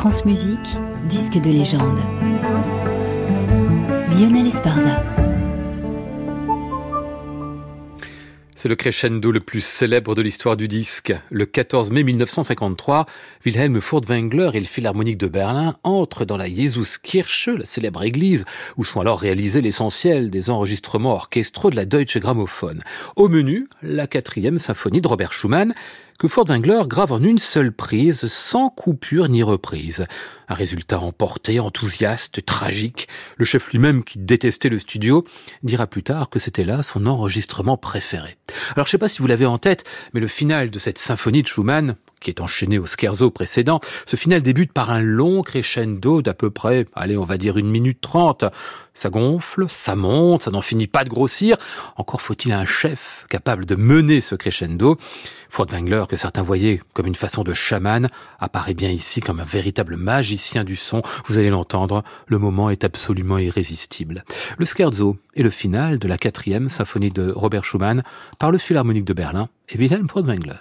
France Musique, disque de légende. Lionel Esparza. C'est le crescendo le plus célèbre de l'histoire du disque. Le 14 mai 1953, Wilhelm Furtwängler et le Philharmonique de Berlin entrent dans la Jesuskirche, la célèbre église, où sont alors réalisés l'essentiel des enregistrements orchestraux de la Deutsche Grammophon. Au menu, la quatrième symphonie de Robert Schumann, que Furtwängler grave en une seule prise, sans coupure ni reprise. Un résultat emporté, enthousiaste, tragique. Le chef lui-même, qui détestait le studio, dira plus tard que c'était là son enregistrement préféré. Alors je sais pas si vous l'avez en tête, mais le final de cette symphonie de Schumann, qui est enchaîné au scherzo précédent, ce final débute par un long crescendo d'à peu près, allez, on va dire une minute trente. Ça gonfle, ça monte, ça n'en finit pas de grossir. Encore faut-il un chef capable de mener ce crescendo. Furtwängler, que certains voyaient comme une façon de chaman, apparaît bien ici comme un véritable magicien du son. Vous allez l'entendre, le moment est absolument irrésistible. Le scherzo est le final de la quatrième symphonie de Robert Schumann par le Philharmonique de Berlin et Wilhelm Furtwängler.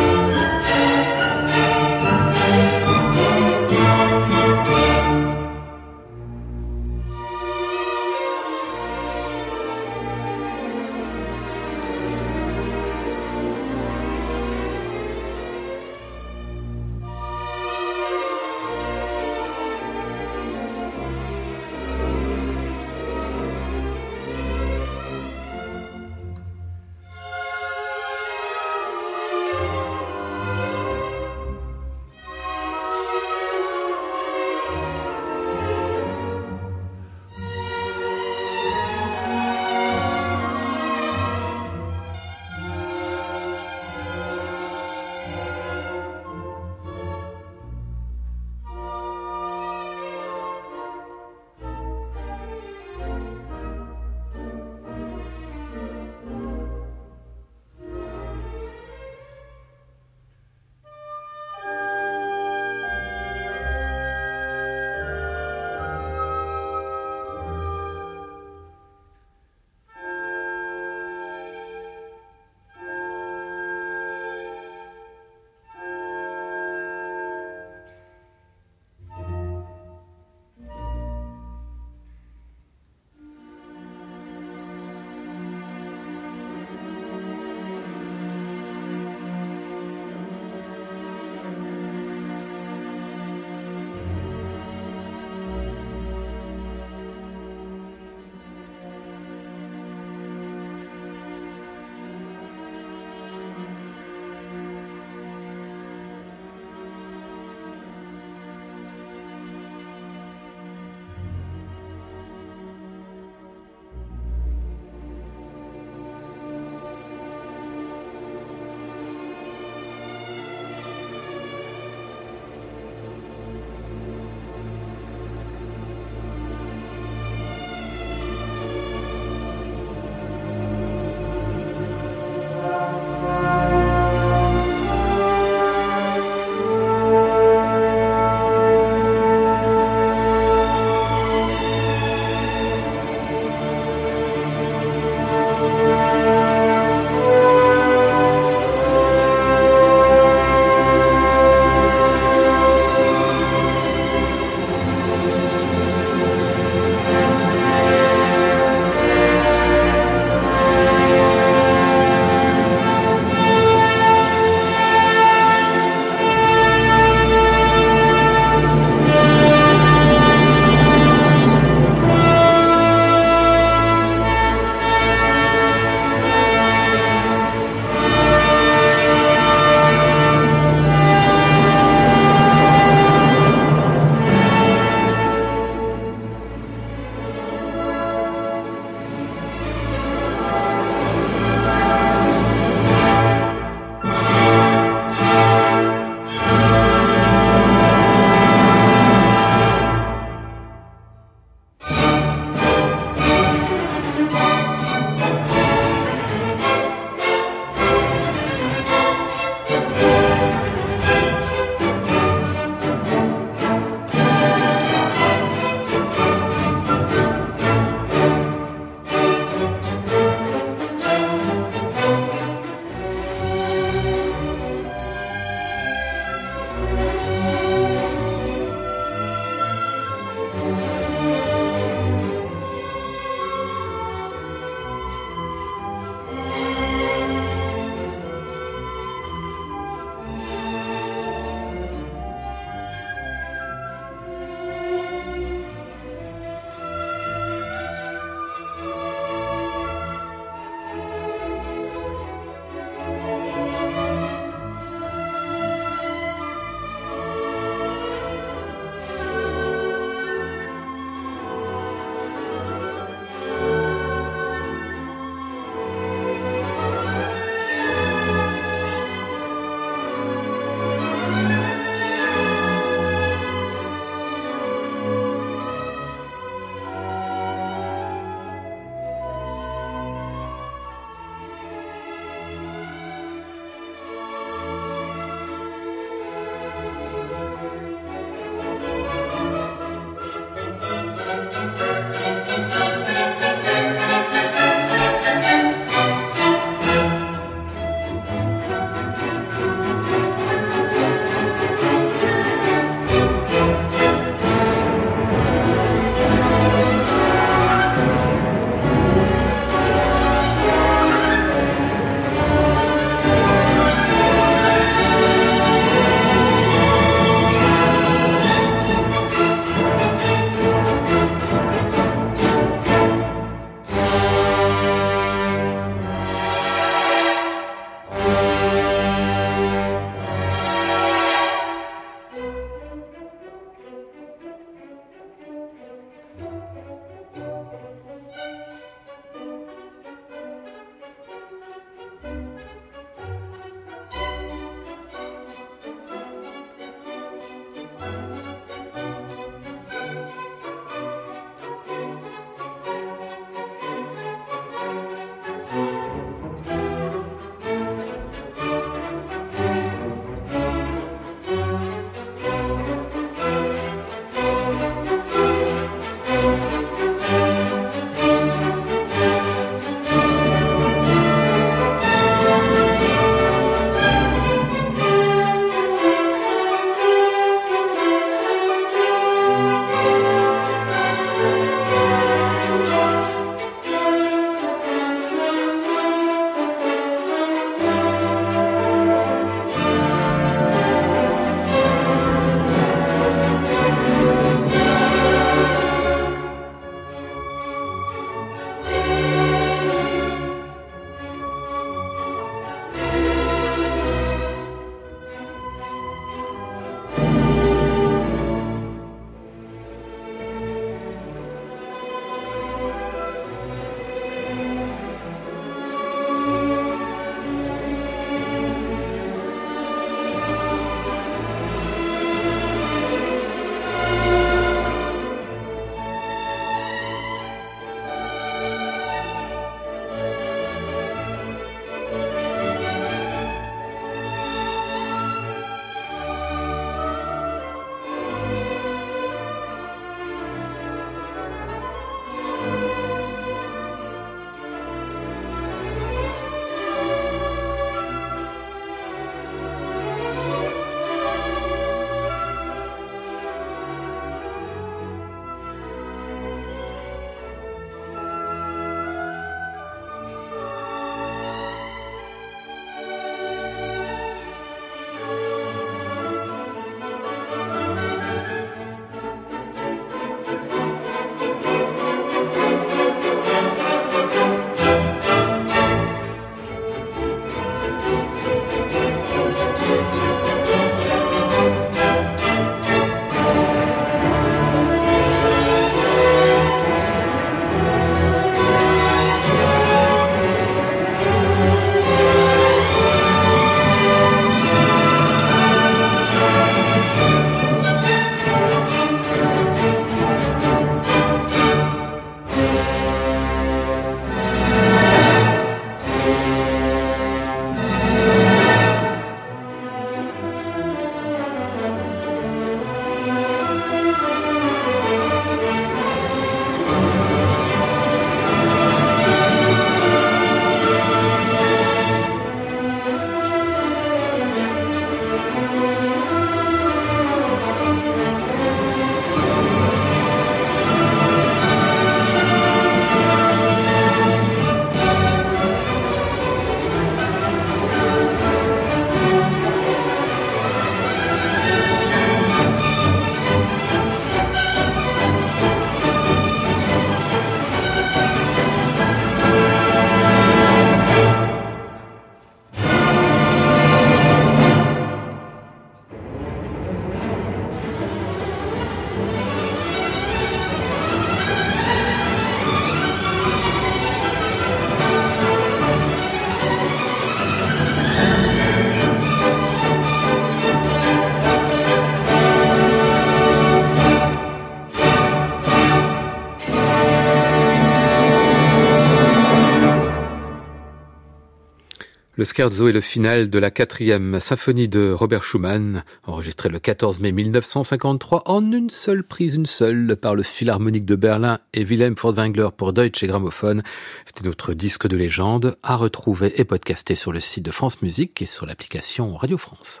Scherzo est le final de la quatrième symphonie de Robert Schumann, enregistrée le 14 mai 1953 en une seule prise, une seule, par le Philharmonique de Berlin et Wilhelm Furtwängler pour Deutsche Grammophon. C'était notre disque de légende à retrouver et podcaster sur le site de France Musique et sur l'application Radio France.